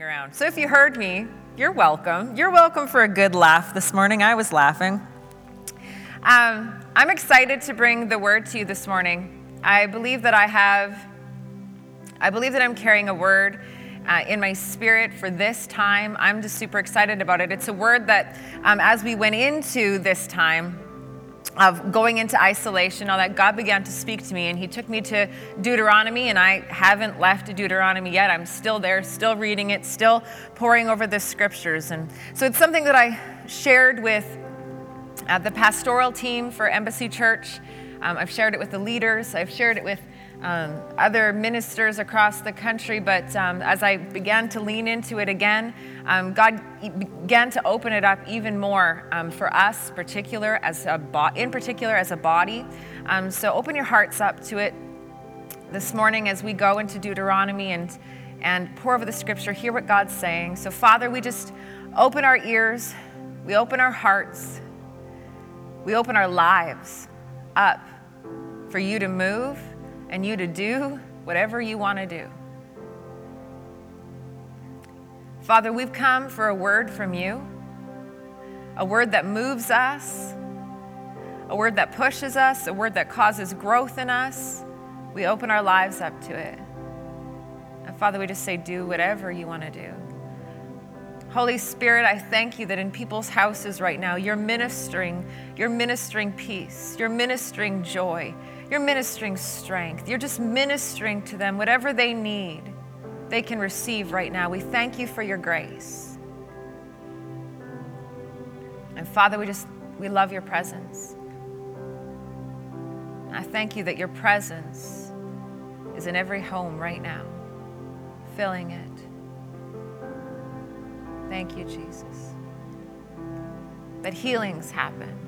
moving around. So if you heard me, you're welcome. You're welcome for a good laugh this morning. I was laughing. Um, I'm excited to bring the word to you this morning. I believe that I have, I believe that I'm carrying a word uh, in my spirit for this time. I'm just super excited about it. It's a word that, um, as we went into this time, of going into isolation, all that, God began to speak to me and He took me to Deuteronomy, and I haven't left Deuteronomy yet. I'm still there, still reading it, still poring over the scriptures. And so it's something that I shared with uh, the pastoral team for Embassy Church. Um, I've shared it with the leaders, I've shared it with um, other ministers across the country, but um, as I began to lean into it again, um, God began to open it up even more um, for us, particular as a bo- in particular as a body. Um, so open your hearts up to it this morning as we go into Deuteronomy and and pour over the scripture, hear what God's saying. So, Father, we just open our ears, we open our hearts, we open our lives up for you to move and you to do whatever you want to do. Father, we've come for a word from you, a word that moves us, a word that pushes us, a word that causes growth in us. We open our lives up to it. And Father, we just say, do whatever you want to do. Holy Spirit, I thank you that in people's houses right now, you're ministering, you're ministering peace, you're ministering joy, you're ministering strength. You're just ministering to them whatever they need, they can receive right now. We thank you for your grace. And Father, we just, we love your presence. I thank you that your presence is in every home right now, filling it. Thank you, Jesus. That healings happen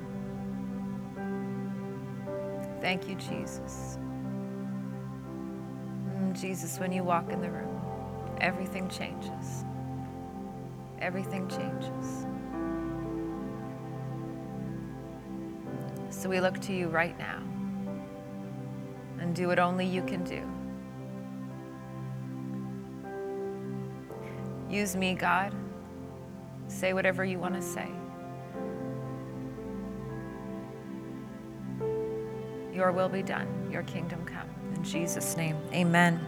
Thank you, Jesus. Mm, Jesus, when you walk in the room, everything changes. Everything changes. So we look to you right now and do what only you can do. Use me, God. Say whatever you want to say. Your will be done, your kingdom come. In Jesus' name, amen.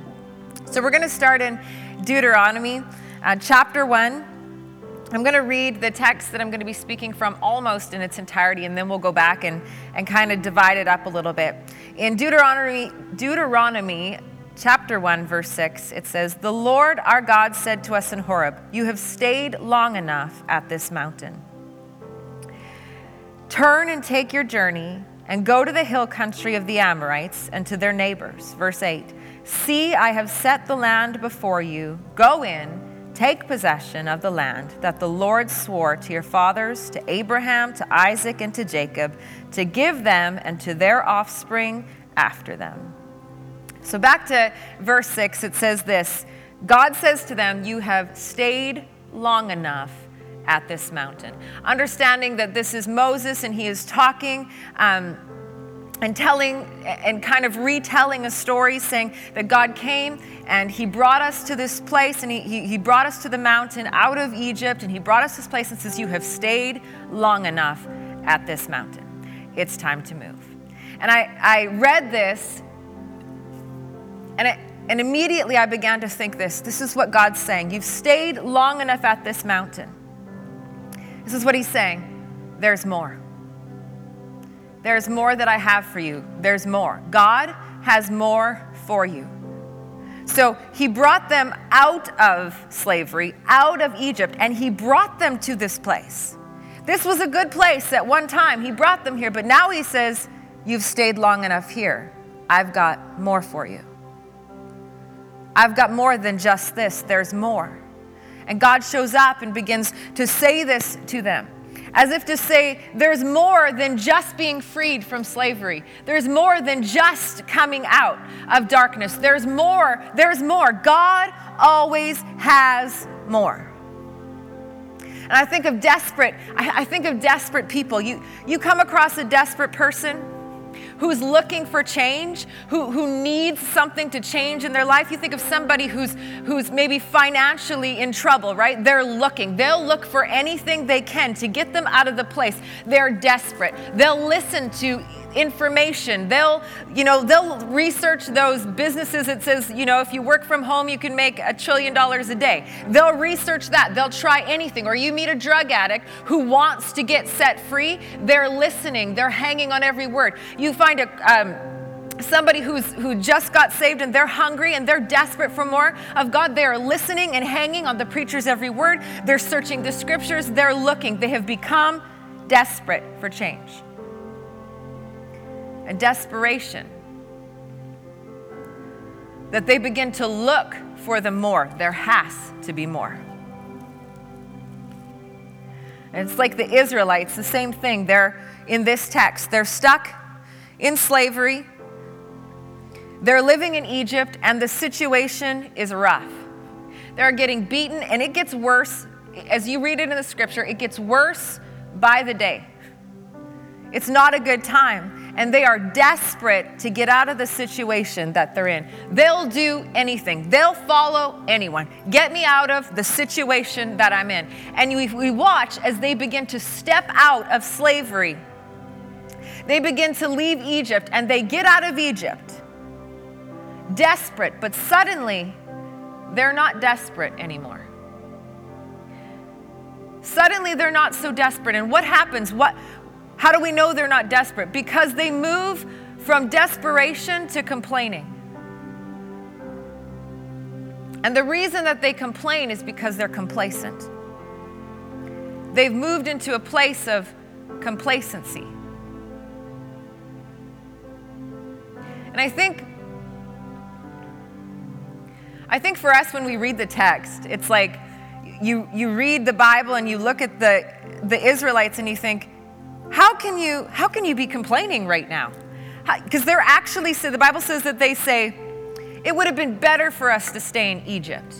So we're going to start in Deuteronomy uh, chapter 1. I'm going to read the text that I'm going to be speaking from almost in its entirety, and then we'll go back and, and kind of divide it up a little bit. In Deuteronomy, Deuteronomy chapter 1, verse 6, it says, The Lord our God said to us in Horeb, You have stayed long enough at this mountain. Turn and take your journey and go to the hill country of the Amorites and to their neighbors. Verse 8 See, I have set the land before you. Go in, take possession of the land that the Lord swore to your fathers, to Abraham, to Isaac, and to Jacob, to give them and to their offspring after them. So back to verse 6, it says this God says to them, You have stayed long enough at this mountain. Understanding that this is Moses and he is talking. Um, and telling and kind of retelling a story saying that God came and He brought us to this place and he, he, he, brought us to the mountain out of Egypt and He brought us this place and says, You have stayed long enough at this mountain. It's time to move. And I, I read this and, it, and immediately I began to think this this is what God's saying. You've stayed long enough at this mountain. This is what he's saying there's more. There's more that I have for you. There's more. God has more for you. So he brought them out of slavery, out of Egypt, and he brought them to this place. This was a good place at one time. He brought them here, but now he says, You've stayed long enough here. I've got more for you. I've got more than just this, there's more. And God shows up and begins to say this to them as if to say, there's more than just being freed from slavery. There's more than just coming out of darkness. There's more, there's more. God always has more. And I think of desperate, I, think of desperate people. You, you come across a desperate person who's looking for change, who, who needs something to change in their life. You think of somebody who's, who's maybe financially in trouble, right? They're looking. They'll look for anything they can to get them out of the place. They're desperate. They'll listen to information. They'll, you know, they'll research those businesses. It says, you know, if you work from home, you can make a trillion dollars a day. They'll research that. They'll try anything. Or you meet a drug addict who wants to get set free. They're listening. They're hanging on every word. You find a um, somebody who's who just got saved and they're hungry and they're desperate for more of God, they are listening and hanging on the preacher's every word. They're searching the scriptures, they're looking. They have become desperate for change and desperation that they begin to look for the more. There has to be more. And it's like the Israelites, the same thing. They're in this text, they're stuck in slavery, they're living in Egypt, and the situation is rough. They're getting beaten, and it gets worse. As you read it in the scripture, it gets worse by the day. It's not a good time and they are desperate to get out of the situation that they're in. They'll do anything, they'll follow anyone. Get me out of the situation that I'm in. And we, we watch as they begin to step out of slavery. They begin to leave Egypt and they get out of Egypt desperate, but suddenly they're not desperate anymore. Suddenly they're not so desperate. And what happens? What, how do we know they're not desperate? Because they move from desperation to complaining. And the reason that they complain is because they're complacent. They've moved into a place of complacency. And I think I think for us when we read the text, it's like you you read the Bible and you look at the the Israelites and you think, how can you how can you be complaining right now? Because they're actually the Bible says that they say it would have been better for us to stay in Egypt.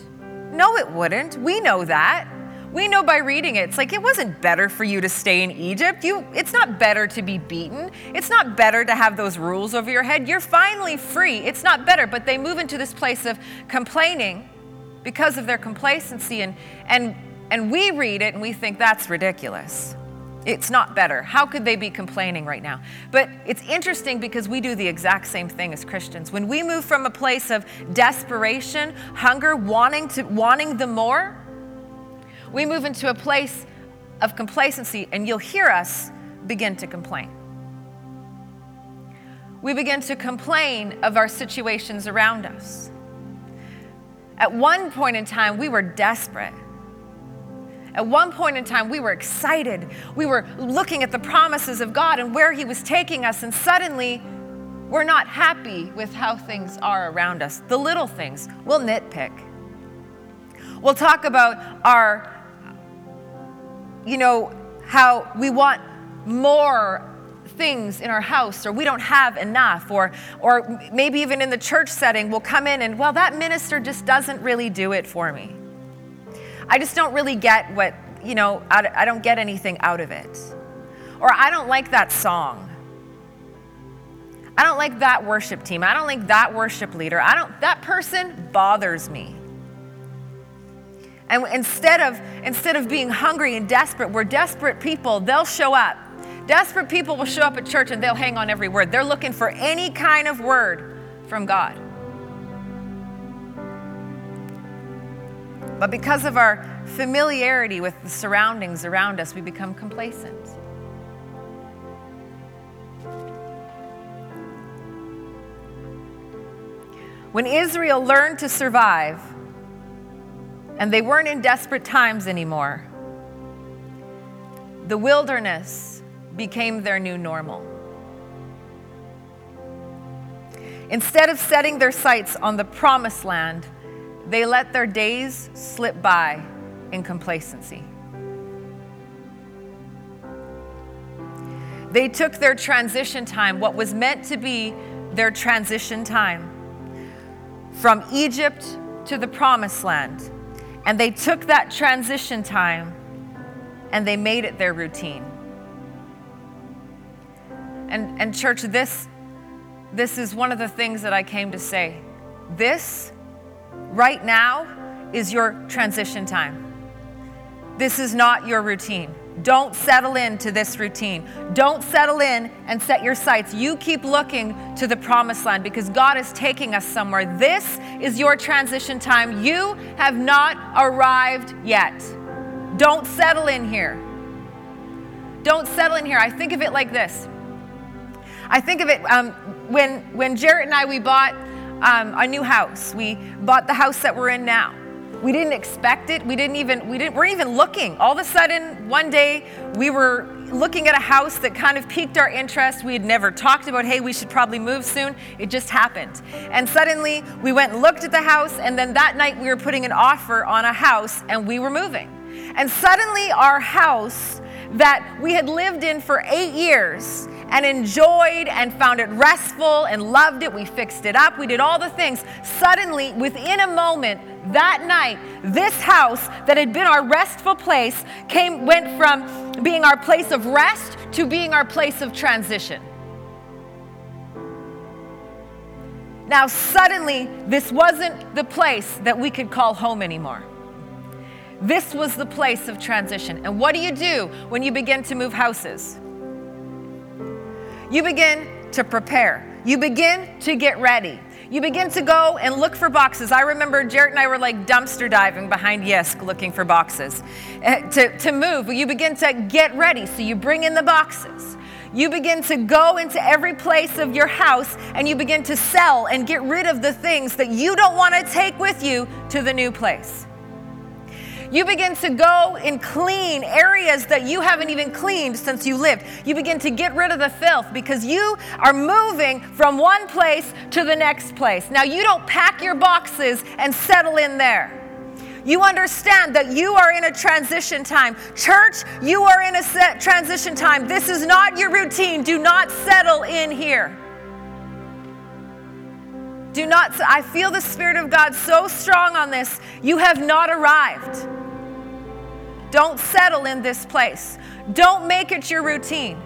No, it wouldn't. We know that. We know by reading it. It's like it wasn't better for you to stay in Egypt. You it's not better to be beaten. It's not better to have those rules over your head. You're finally free. It's not better, but they move into this place of complaining because of their complacency and and and we read it and we think that's ridiculous. It's not better. How could they be complaining right now? But it's interesting because we do the exact same thing as Christians. When we move from a place of desperation, hunger, wanting to wanting the more, we move into a place of complacency and you'll hear us begin to complain. We begin to complain of our situations around us. At one point in time, we were desperate. At one point in time, we were excited. We were looking at the promises of God and where He was taking us, and suddenly we're not happy with how things are around us. The little things, we'll nitpick. We'll talk about our, you know, how we want more things in our house or we don't have enough or or maybe even in the church setting we'll come in and well that minister just doesn't really do it for me I just don't really get what, you know, I, don't get anything out of it. Or I don't like that song. I don't like that worship team. I don't like that worship leader. I don't that person bothers me. And instead of instead of being hungry and desperate, we're desperate people. They'll show up. Desperate people will show up at church and they'll hang on every word. They're looking for any kind of word from God. But because of our familiarity with the surroundings around us, we become complacent. When Israel learned to survive, and they weren't in desperate times anymore, the wilderness became their new normal. Instead of setting their sights on the promised land, they let their days slip by in complacency. They took their transition time, what was meant to be their transition time, from Egypt to the promised land. And they took that transition time and they made it their routine. And, and church, this, this is one of the things that I came to say. This, right now, is your transition time. This is not your routine. Don't settle into this routine. Don't settle in and set your sights. You keep looking to the promised land because God is taking us somewhere. This is your transition time. You have not arrived yet. Don't settle in here. Don't settle in here. I think of it like this. I think of it um, when when Jarrett and I we bought um, a new house. We bought the house that we're in now. We didn't expect it. We didn't even we didn't we're even looking. All of a sudden, one day we were looking at a house that kind of piqued our interest. We had never talked about, hey, we should probably move soon. It just happened. And suddenly we went and looked at the house, and then that night we were putting an offer on a house and we were moving. And suddenly our house that we had lived in for eight years and enjoyed and found it restful and loved it. We fixed it up. We did all the things. Suddenly, within a moment, that night, this house that had been our restful place came went from being our place of rest to being our place of transition. Now, suddenly, this wasn't the place that we could call home anymore. This was the place of transition. And what do you do when you begin to move houses? You begin to prepare. You begin to get ready. You begin to go and look for boxes. I remember Jarrett and I were like dumpster diving behind Yisk looking for boxes uh, to, to move. You begin to get ready. So you bring in the boxes. You begin to go into every place of your house and you begin to sell and get rid of the things that you don't want to take with you to the new place. You begin to go and clean areas that you haven't even cleaned since you lived. You begin to get rid of the filth because you are moving from one place to the next place. Now, you don't pack your boxes and settle in there. You understand that you are in a transition time. Church, you are in a transition time. This is not your routine. Do not settle in here. Do not, I feel the Spirit of God so strong on this. You have not arrived. Don't settle in this place. Don't make it your routine.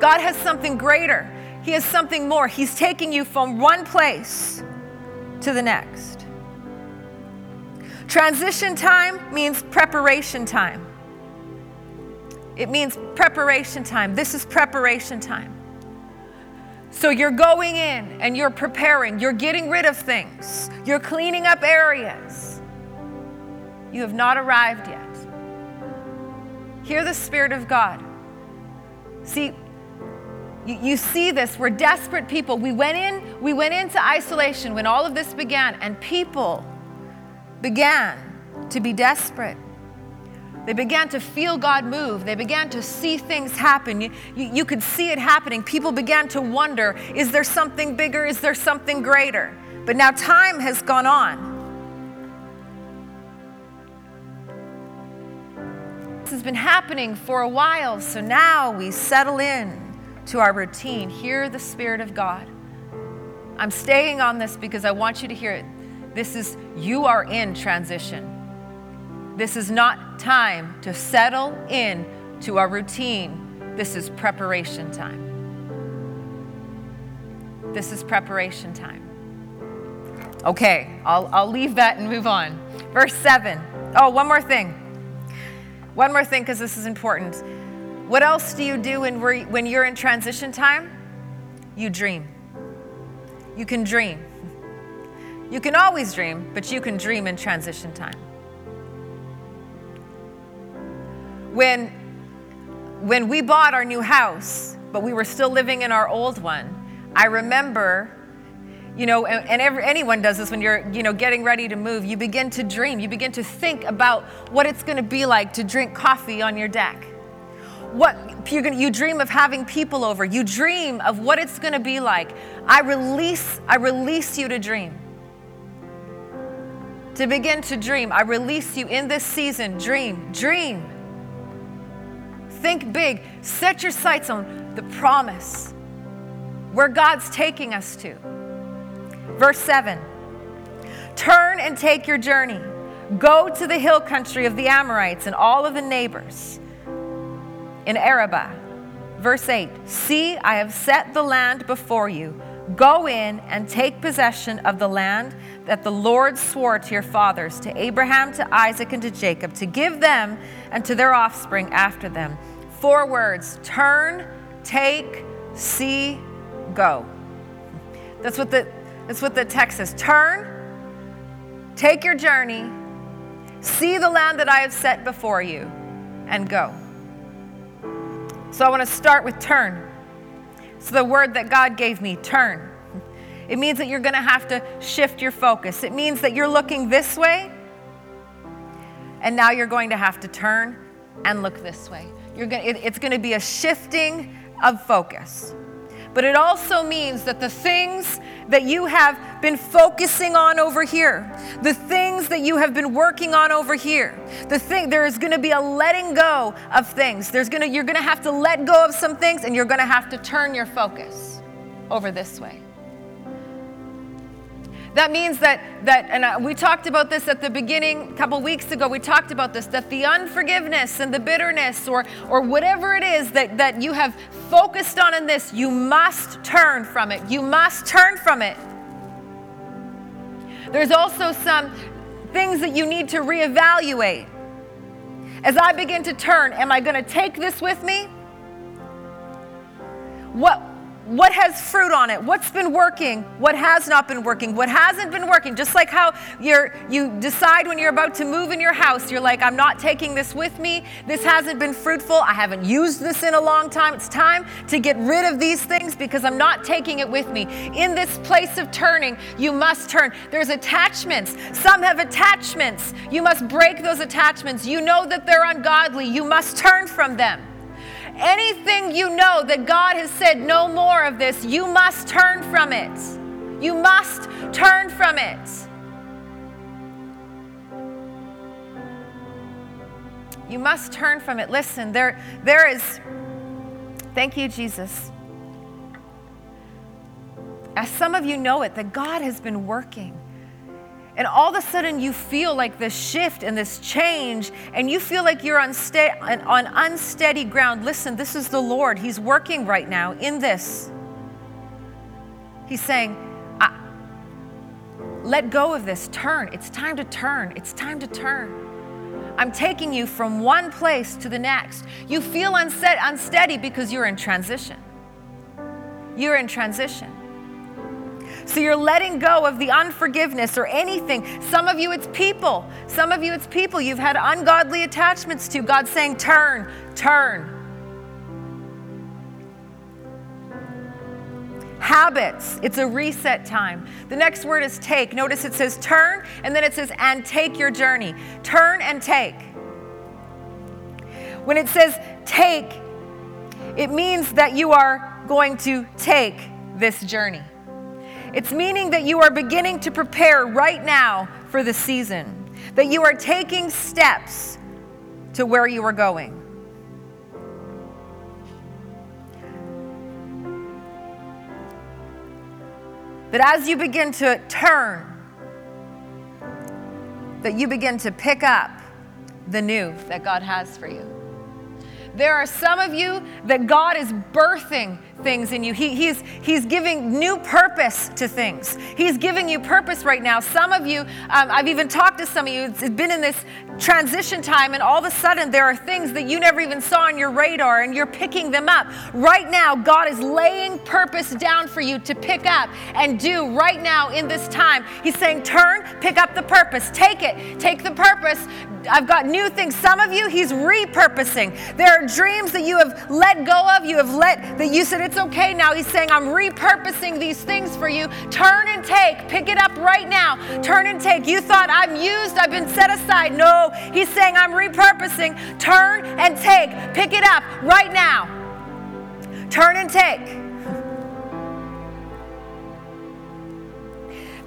God has something greater. He has something more. He's taking you from one place to the next. Transition time means preparation time. It means preparation time. This is preparation time. So you're going in and you're preparing, you're getting rid of things, you're cleaning up areas. You have not arrived yet. Hear the Spirit of God. See, you, see this. We're desperate people. We went in, we went into isolation when all of this began, and people began to be desperate. They began to feel God move. They began to see things happen. You, you, you, could see it happening. People began to wonder is there something bigger? Is there something greater? But now time has gone on. This has been happening for a while, so now we settle in to our routine. Hear the Spirit of God. I'm staying on this because I want you to hear it. This is, you are in transition. This is not time to settle in to our routine. This is preparation time. This is preparation time. Okay, I'll, I'll leave that and move on. Verse 7. Oh, one more thing. One more thing, because this is important. What else do you do when, we're, when you're in transition time? You dream. You can dream. You can always dream, but you can dream in transition time. When when we bought our new house, but we were still living in our old one, I remember, you know, and, and every, anyone does this when you're, you know, getting ready to move. You begin to dream. You begin to think about what it's going to be like to drink coffee on your deck. What gonna, you dream of having people over. You dream of what it's going to be like. I release, I release you to dream. To begin to dream. I release you in this season. Dream, dream Think big. Set your sights on the promise, where God's taking us to. Verse 7 Turn and take your journey. Go to the hill country of the Amorites and all of the neighbors in Arabah. Verse 8 See, I have set the land before you. Go in and take possession of the land that the Lord swore to your fathers, to Abraham, to Isaac, and to Jacob, to give them and to their offspring after them. Four words turn, take, see, go. That's what the, that's what the text says. Turn, take your journey, see the land that I have set before you, and go. So I want to start with turn. So the word that God gave me, turn. It means that you're going to have to shift your focus. It means that you're looking this way, and now you're going to have to turn and look this way. You're going it, it's going to be a shifting of focus. But it also means that the things that you have been focusing on over here, the things that you have been working on over here, the thing there is going to be a letting go of things. There's going to you're going to have to let go of some things and you're going to have to turn your focus over this way. That means that, that and uh, we talked about this at the beginning, a couple weeks ago, we talked about this, that the unforgiveness and the bitterness or, or whatever it is that, that you have focused on in this, you must turn from it. You must turn from it. There's also some things that you need to reevaluate. As I begin to turn, am I going to take this with me? What, what has fruit on it? What's been working? What has not been working? What hasn't been working? Just like how you're you decide when you're about to move in your house you're like i'm not taking this with me. This hasn't been fruitful. I haven't used this in a long time. It's time to get rid of these things because i'm not taking it with me. In this place of turning you must turn. There's attachments. Some have attachments. You must break those attachments. You know that they're ungodly. You must turn from them Anything you know that God has said, no more of this, you must turn from it. You must turn from it. You must turn from it. Listen, there, there is, thank you, Jesus. As some of you know it, that God has been working and all of a sudden you feel like this shift and this change, and you feel like you're on, unsteady ground. Listen, this is the Lord. He's working right now in this. He's saying, let go of this. Turn. It's time to turn. It's time to turn. I'm taking you from one place to the next. You feel unset, unsteady because you're in transition. You're in transition. So you're letting go of the unforgiveness or anything. Some of you, it's people. Some of you, it's people you've had ungodly attachments to. God's saying, turn, turn. Habits, it's a reset time. The next word is take. Notice it says turn, and then it says, and take your journey. Turn and take. When it says take, it means that you are going to take this journey. It's meaning that you are beginning to prepare right now for the season, that you are taking steps to where you are going. That as you begin to turn, that you begin to pick up the new that God has for you. There are some of you that God is birthing things in you. He, he's, he's giving new purpose to things. He's giving you purpose right now. Some of you, um, I've even talked to some of you, it's been in this transition time, and all of a sudden there are things that you never even saw on your radar, and you're picking them up. Right now, God is laying purpose down for you to pick up and do right now in this time. He's saying, Turn, pick up the purpose, take it, take the purpose. I've got new things. Some of you, He's repurposing. There are dreams that you have let go of, you have let, that you said, It's okay now. He's saying, I'm repurposing these things for you. Turn and take, pick it up right now. Turn and take. You thought I'm used, I've been set aside. No, He's saying, I'm repurposing. Turn and take. Pick it up right now. Turn and take.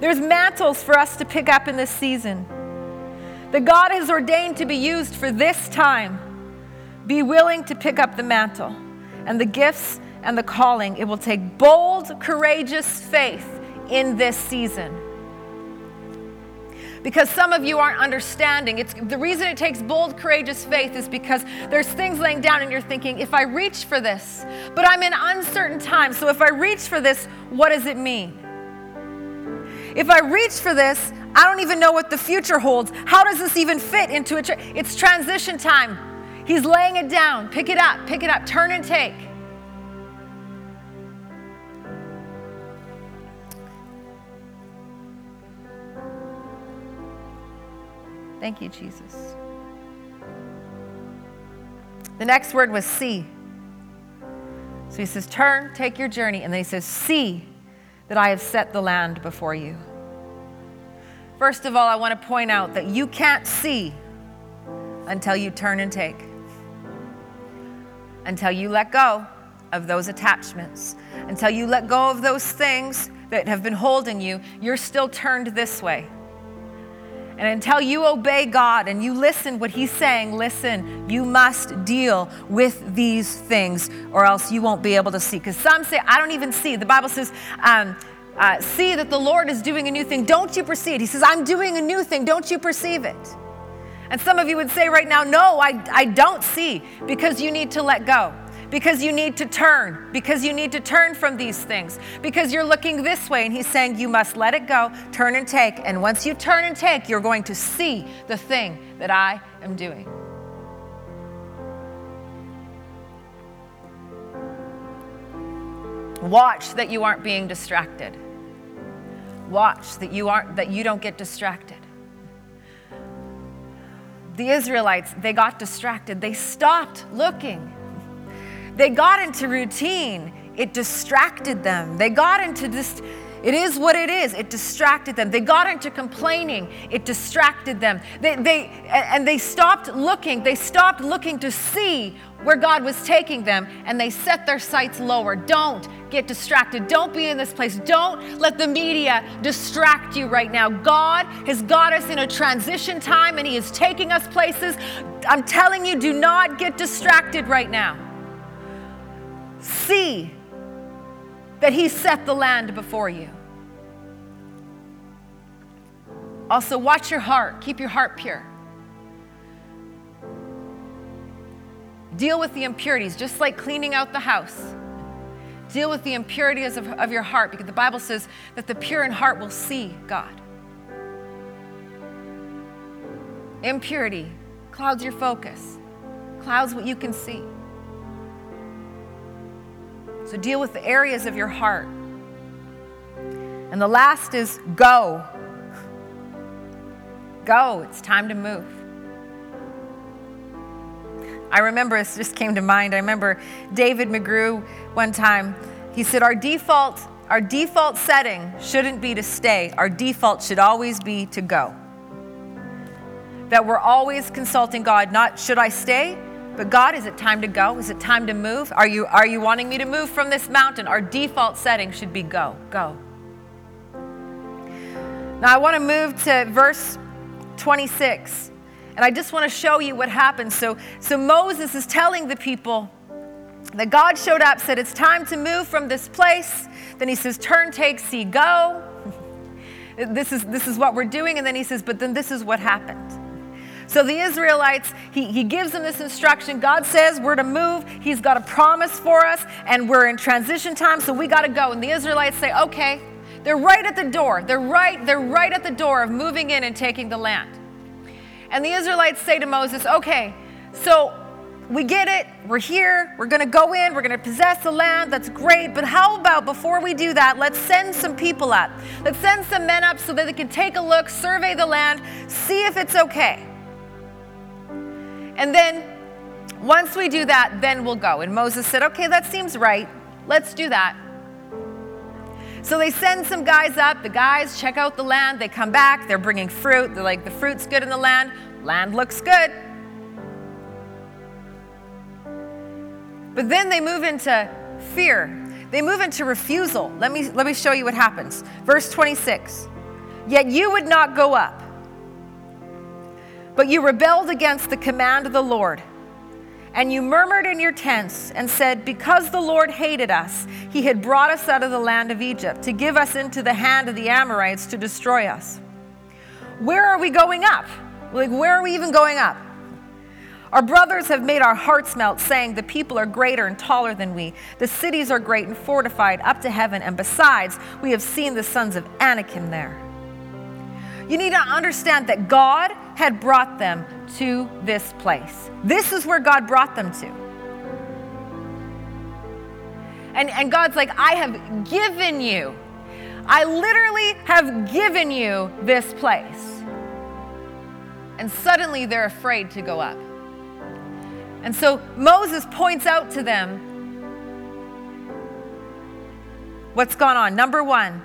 There's mantles for us to pick up in this season that God has ordained to be used for this time. Be willing to pick up the mantle and the gifts and the calling. It will take bold, courageous faith in this season. Because some of you aren't understanding. It's the reason it takes bold, courageous faith is because there's things laying down and you're thinking, if I reach for this, but I'm in uncertain times. So if I reach for this, what does it mean? If I reach for this, I don't even know what the future holds. How does this even fit into it? Tra- it's transition time. He's laying it down. Pick it up, pick it up, turn and take. Thank you, Jesus. The next word was see. So he says, Turn, take your journey. And then he says, See that I have set the land before you. First of all, I want to point out that you can't see until you turn and take, until you let go of those attachments, until you let go of those things that have been holding you, you're still turned this way. And until you obey God and you listen what He's saying, listen, you must deal with these things or else you won't be able to see. Because some say, I don't even see. The Bible says, um, uh, see that the Lord is doing a new thing. Don't you perceive it? He says, I'm doing a new thing. Don't you perceive it? And some of you would say right now, no, I, I don't see because you need to let go because you need to turn, because you need to turn from these things, because you're looking this way. And he's saying you must let it go, turn and take. And once you turn and take, you're going to see the thing that I am doing. Watch that you aren't being distracted. Watch that you aren't that you don't get distracted. The Israelites, they got distracted. They stopped looking they got into routine. It distracted them. They got into this. It is what it is. It distracted them. They got into complaining. It distracted them. They, they, and they stopped looking. They stopped looking to see where God was taking them and they set their sights lower. Don't get distracted. Don't be in this place. Don't let the media distract you right now. God has got us in a transition time and He is taking us places. I'm telling you, do not get distracted right now see that He set the land before you. Also, watch your heart, keep your heart pure. Deal with the impurities, just like cleaning out the house. Deal with the impurities of, of your heart because the Bible says that the pure in heart will see God. Impurity clouds your focus, clouds what you can see. So deal with the areas of your heart. And the last is go. Go. It's time to move. I remember, this just came to mind. I remember David McGrew one time, he said, Our default, our default setting shouldn't be to stay, our default should always be to go. That we're always consulting God, not should I stay? But God, is it time to go? Is it time to move? Are you, are you wanting me to move from this mountain? Our default setting should be go, go. Now I want to move to verse 26. And I just want to show you what happens. So, so Moses is telling the people that God showed up, said, It's time to move from this place. Then he says, Turn, take, see, go. this, is, this is what we're doing. And then he says, But then this is what happened. So the Israelites, he, he gives them this instruction. God says we're to move. He's got a promise for us, and we're in transition time, so we got to go. And the Israelites say, okay. They're right at the door. They're right, they're right at the door of moving in and taking the land. And the Israelites say to Moses, okay, so we get it. We're here. We're going to go in. We're going to possess the land. That's great. But how about before we do that, let's send some people up. Let's send some men up so that they can take a look, survey the land, see if it's okay. And then once we do that, then we'll go. And Moses said, Okay, that seems right. Let's do that. So they send some guys up. The guys check out the land. They come back. They're bringing fruit. They're like, The fruit's good in the land. Land looks good. But then they move into fear. They move into refusal. Let me, let me show you what happens. Verse 26 Yet you would not go up but you rebelled against the command of the Lord. And you murmured in your tents and said, Because the Lord hated us, he had brought us out of the land of Egypt to give us into the hand of the Amorites to destroy us. where are we going up? Like, where are we even going up? Our brothers have made our hearts melt, saying, The people are greater and taller than we. The cities are great and fortified up to heaven, and besides, we have seen the sons of Anakim there. You need to understand that God had brought them to this place. This is where God brought them to. And, and God's like, I have given you, I literally have given you this place. And suddenly they're afraid to go up. And so Moses points out to them what's gone on. Number one,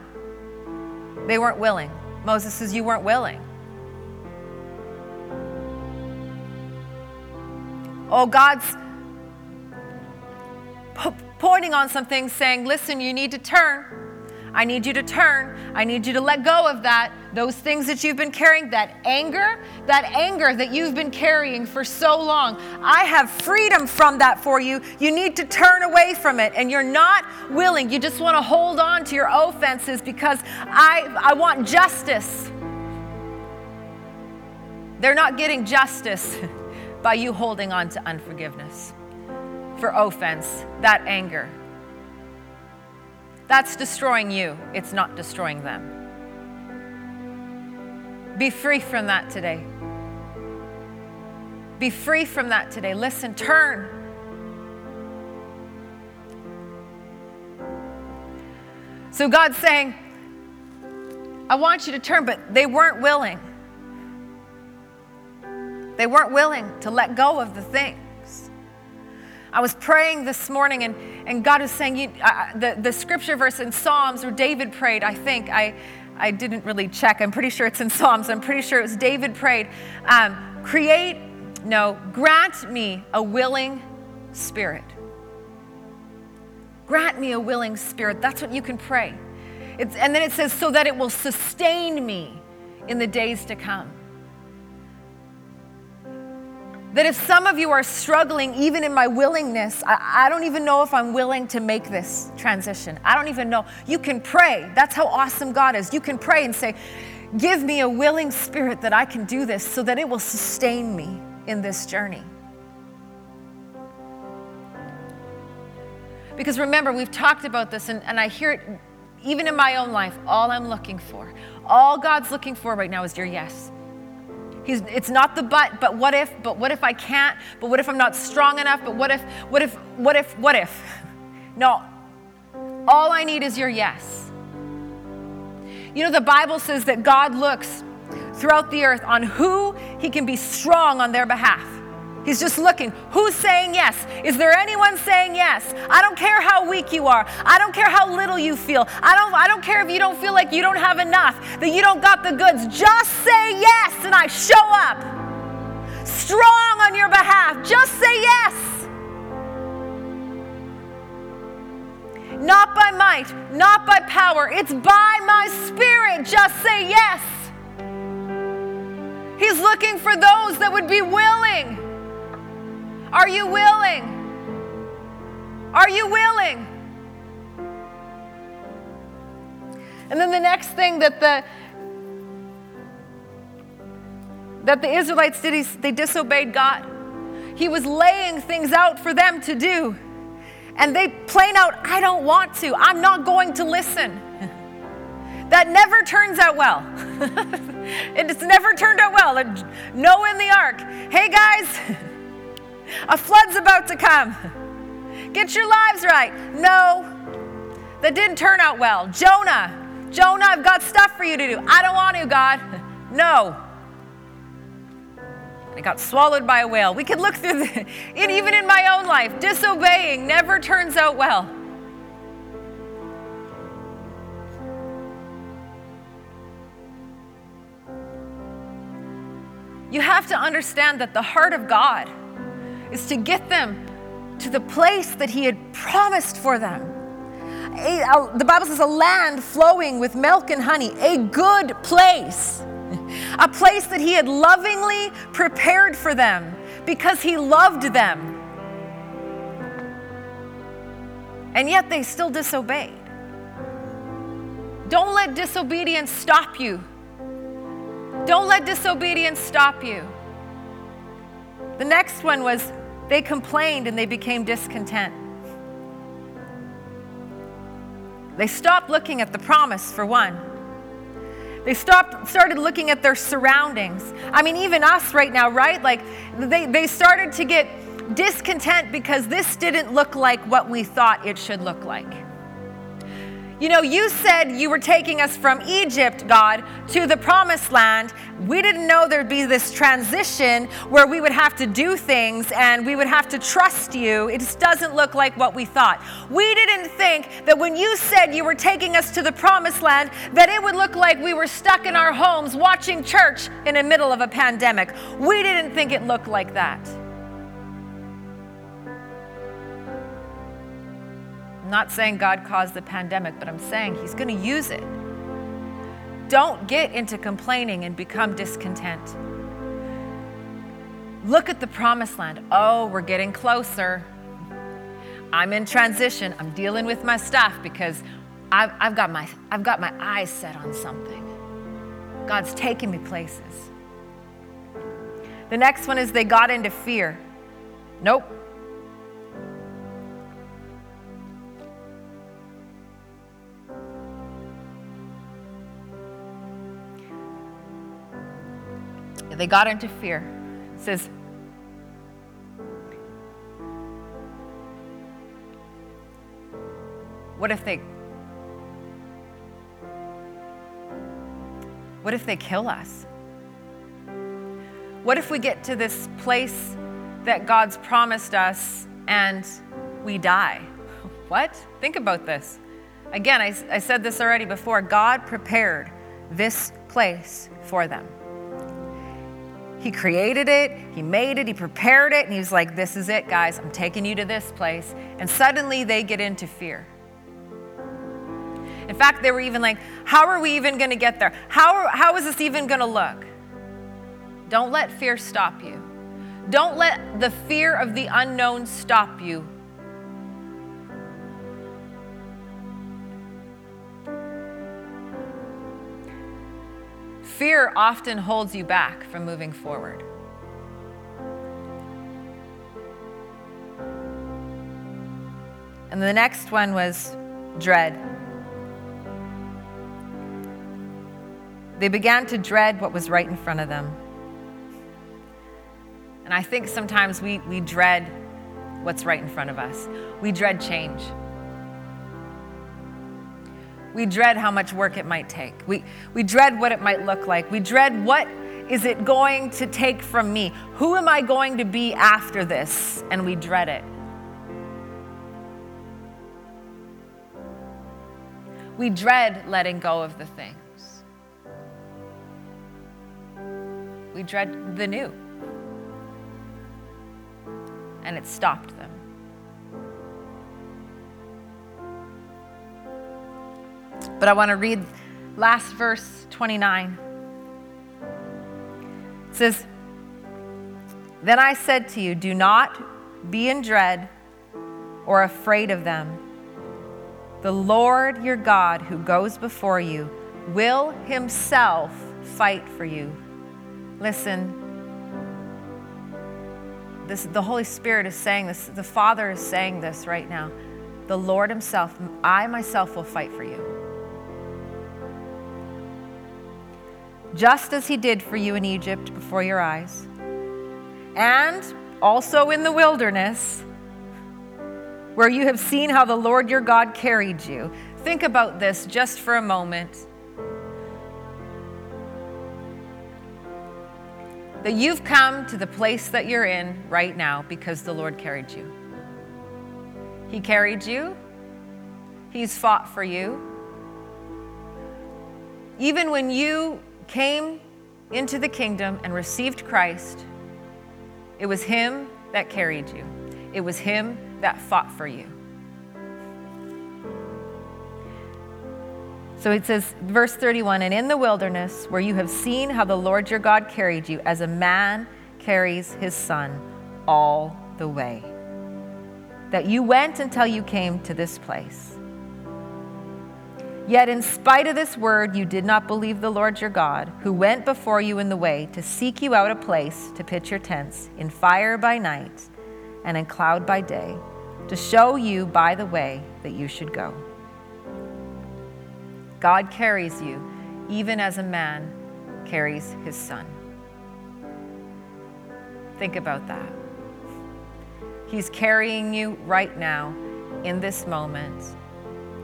they weren't willing. Moses says, You weren't willing. Oh, God's pointing on something saying, Listen, you need to turn. I need you to turn. I need you to let go of that. Those things that you've been carrying, that anger, that anger that you've been carrying for so long. I have freedom from that for you. You need to turn away from it. And you're not willing. You just want to hold on to your offenses because I, I want justice. They're not getting justice by you holding on to unforgiveness for offense, that anger. That's destroying you, it's not destroying them. Be free from that today. Be free from that today. Listen, turn. So God's saying, I want you to turn, but they weren't willing. They weren't willing to let go of the things. I was praying this morning, and, and God was saying, you, uh, the, the scripture verse in Psalms where David prayed, I think, I, I didn't really check. I'm pretty sure it's in Psalms. I'm pretty sure it was David prayed, um, create, no, grant me a willing spirit. Grant me a willing spirit. That's what you can pray. It's, and then it says, so that it will sustain me in the days to come. That if some of you are struggling, even in my willingness, I, I, don't even know if I'm willing to make this transition. I don't even know. You can pray. That's how awesome God is. You can pray and say, Give me a willing spirit that I can do this so that it will sustain me in this journey. Because remember, we've talked about this, and, and I hear it even in my own life. All I'm looking for, all God's looking for right now is your yes. He's, it's not the but, but what if, but what if I can't, but what if I'm not strong enough, but what if, what if, what if, what if? No, all I need is your yes. You know, the Bible says that God looks throughout the earth on who he can be strong on their behalf. He's just looking. Who's saying yes? Is there anyone saying yes? I don't care how weak you are. I don't care how little you feel. I don't, I don't care if you don't feel like you don't have enough, that you don't got the goods. Just say yes and I show up. Strong on your behalf. Just say yes. Not by might, not by power. It's by my spirit. Just say yes. He's looking for those that would be willing are you willing? Are you willing? And then the next thing that the that the Israelites did is they disobeyed God. He was laying things out for them to do. And they plain out, I don't want to. I'm not going to listen. that never turns out well. it's never turned out well. Noah in the ark. Hey guys, A flood's about to come. Get your lives right. No, that didn't turn out well. Jonah, Jonah, I've got stuff for you to do. I don't want to, God. No. I got swallowed by a whale. We could look through the, and even in my own life, disobeying never turns out well. You have to understand that the heart of God is to get them to the place that He had promised for them. A, a, the Bible says a land flowing with milk and honey, a good place, a place that He had lovingly prepared for them because He loved them. And yet they still disobeyed. Don't let disobedience stop you Don't let disobedience stop you. The next one was they complained and they became discontent. They stopped looking at the promise, for one. They stopped, started looking at their surroundings. I mean, even us right now, right? Like, they, they started to get discontent because this didn't look like what we thought it should look like. You know, you said you were taking us from Egypt, God, to the promised land. We didn't know there'd be this transition where we would have to do things and we would have to trust you. It just doesn't look like what we thought. We didn't think that when you said you were taking us to the promised land, that it would look like we were stuck in our homes watching church in the middle of a pandemic. We didn't think it looked like that. I'm not saying God caused the pandemic, but I'm saying He's going to use it. Don't get into complaining and become discontent. Look at the promised land. Oh, we're getting closer. I'm in transition. I'm dealing with my stuff because I've, I've, got my, I've got my eyes set on something. God's taking me places. The next one is they got into fear. Nope, They got into fear. It says, What if they What if they kill us? What if we get to this place that God's promised us and we die? What? Think about this. Again, I, I said this already before. God prepared this place for them. He created it, He made it, He prepared it, and He was like, This is it, guys. I'm taking you to this place. And suddenly they get into fear. In fact, they were even like, How are we even going to get there? How, are, how is this even going to look? Don't let fear stop you. Don't let the fear of the unknown stop you Fear often holds you back from moving forward. And the next one was dread. They began to dread what was right in front of them. And I think sometimes we, we dread what's right in front of us. We dread change. We dread how much work it might take. We, we dread what it might look like. We dread what is it going to take from me? Who am I going to be after this? And we dread it. We dread letting go of the things. We dread the new. And it stopped them. But I want to read last verse 29. It says, Then I said to you, Do not be in dread or afraid of them. The Lord your God, who goes before you, will himself fight for you. Listen, this, the Holy Spirit is saying this, the Father is saying this right now. The Lord Himself, I myself will fight for you. Just as he did for you in Egypt before your eyes, and also in the wilderness, where you have seen how the Lord your God carried you. Think about this just for a moment. That you've come to the place that you're in right now because the Lord carried you. He carried you, He's fought for you. Even when you came into the kingdom and received Christ, it was Him that carried you, it was Him that fought for you. So it says, verse 31 And in the wilderness, where you have seen how the Lord your God carried you, as a man carries his son all the way, that you went until you came to this place. Yet, in spite of this word, you did not believe the Lord your God, who went before you in the way to seek you out a place to pitch your tents, in fire by night and in cloud by day, to show you by the way that you should go. God carries you even as a man carries his son. Think about that. He's carrying you right now in this moment,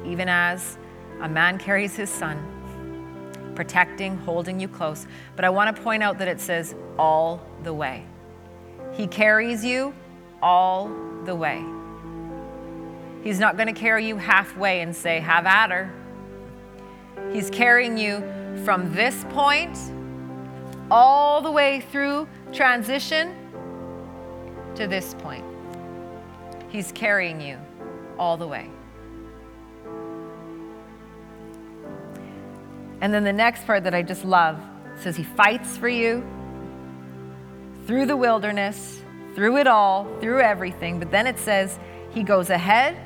even as a man carries his son, protecting, holding you close. But I want to point out that it says all the way. He carries you all the way. He's not going to carry you halfway and say, have at her. He's carrying you from this point all the way through transition to this point. He's carrying you all the way. And then the next part that I just love says he fights for you through the wilderness, through it all, through everything. But then it says he goes ahead.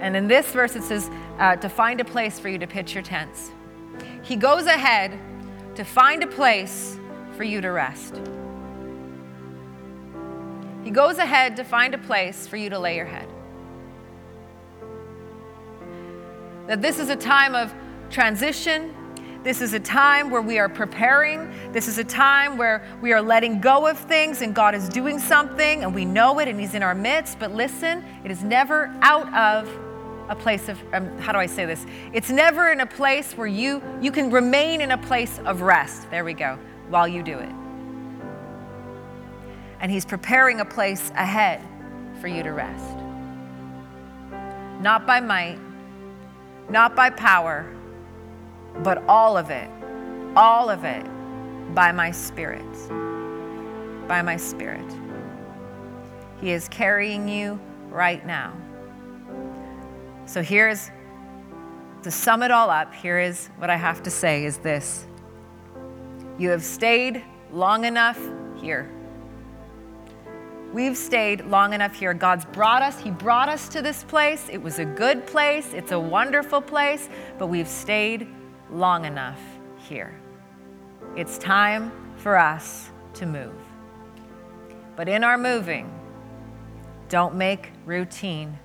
And in this verse, it says uh, to find a place for you to pitch your tents. He goes ahead to find a place for you to rest. He goes ahead to find a place for you to lay your head. That this is a time of transition. This is a time where we are preparing. This is a time where we are letting go of things and God is doing something and we know it and He's in our midst. But listen, it is never out of a place of um, how do I say this? It's never in a place where you you can remain in a place of rest. There we go. While you do it. And he's preparing a place ahead for you to rest. Not by might, not by power, but all of it, all of it by my spirit. By my spirit. He is carrying you right now. So here's to sum it all up, here is what I have to say is this. You have stayed long enough here. We've stayed long enough here. God's brought us, He brought us to this place. It was a good place, it's a wonderful place, but we've stayed long enough here. It's time for us to move. But in our moving, don't make routine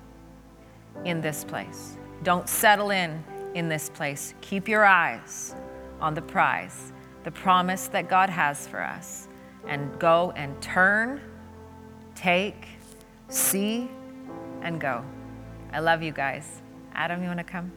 in this place. Don't settle in in this place. Keep your eyes on the prize, the promise that God has for us, and go and turn, take, see, and go. I love you guys. Adam, you want to come?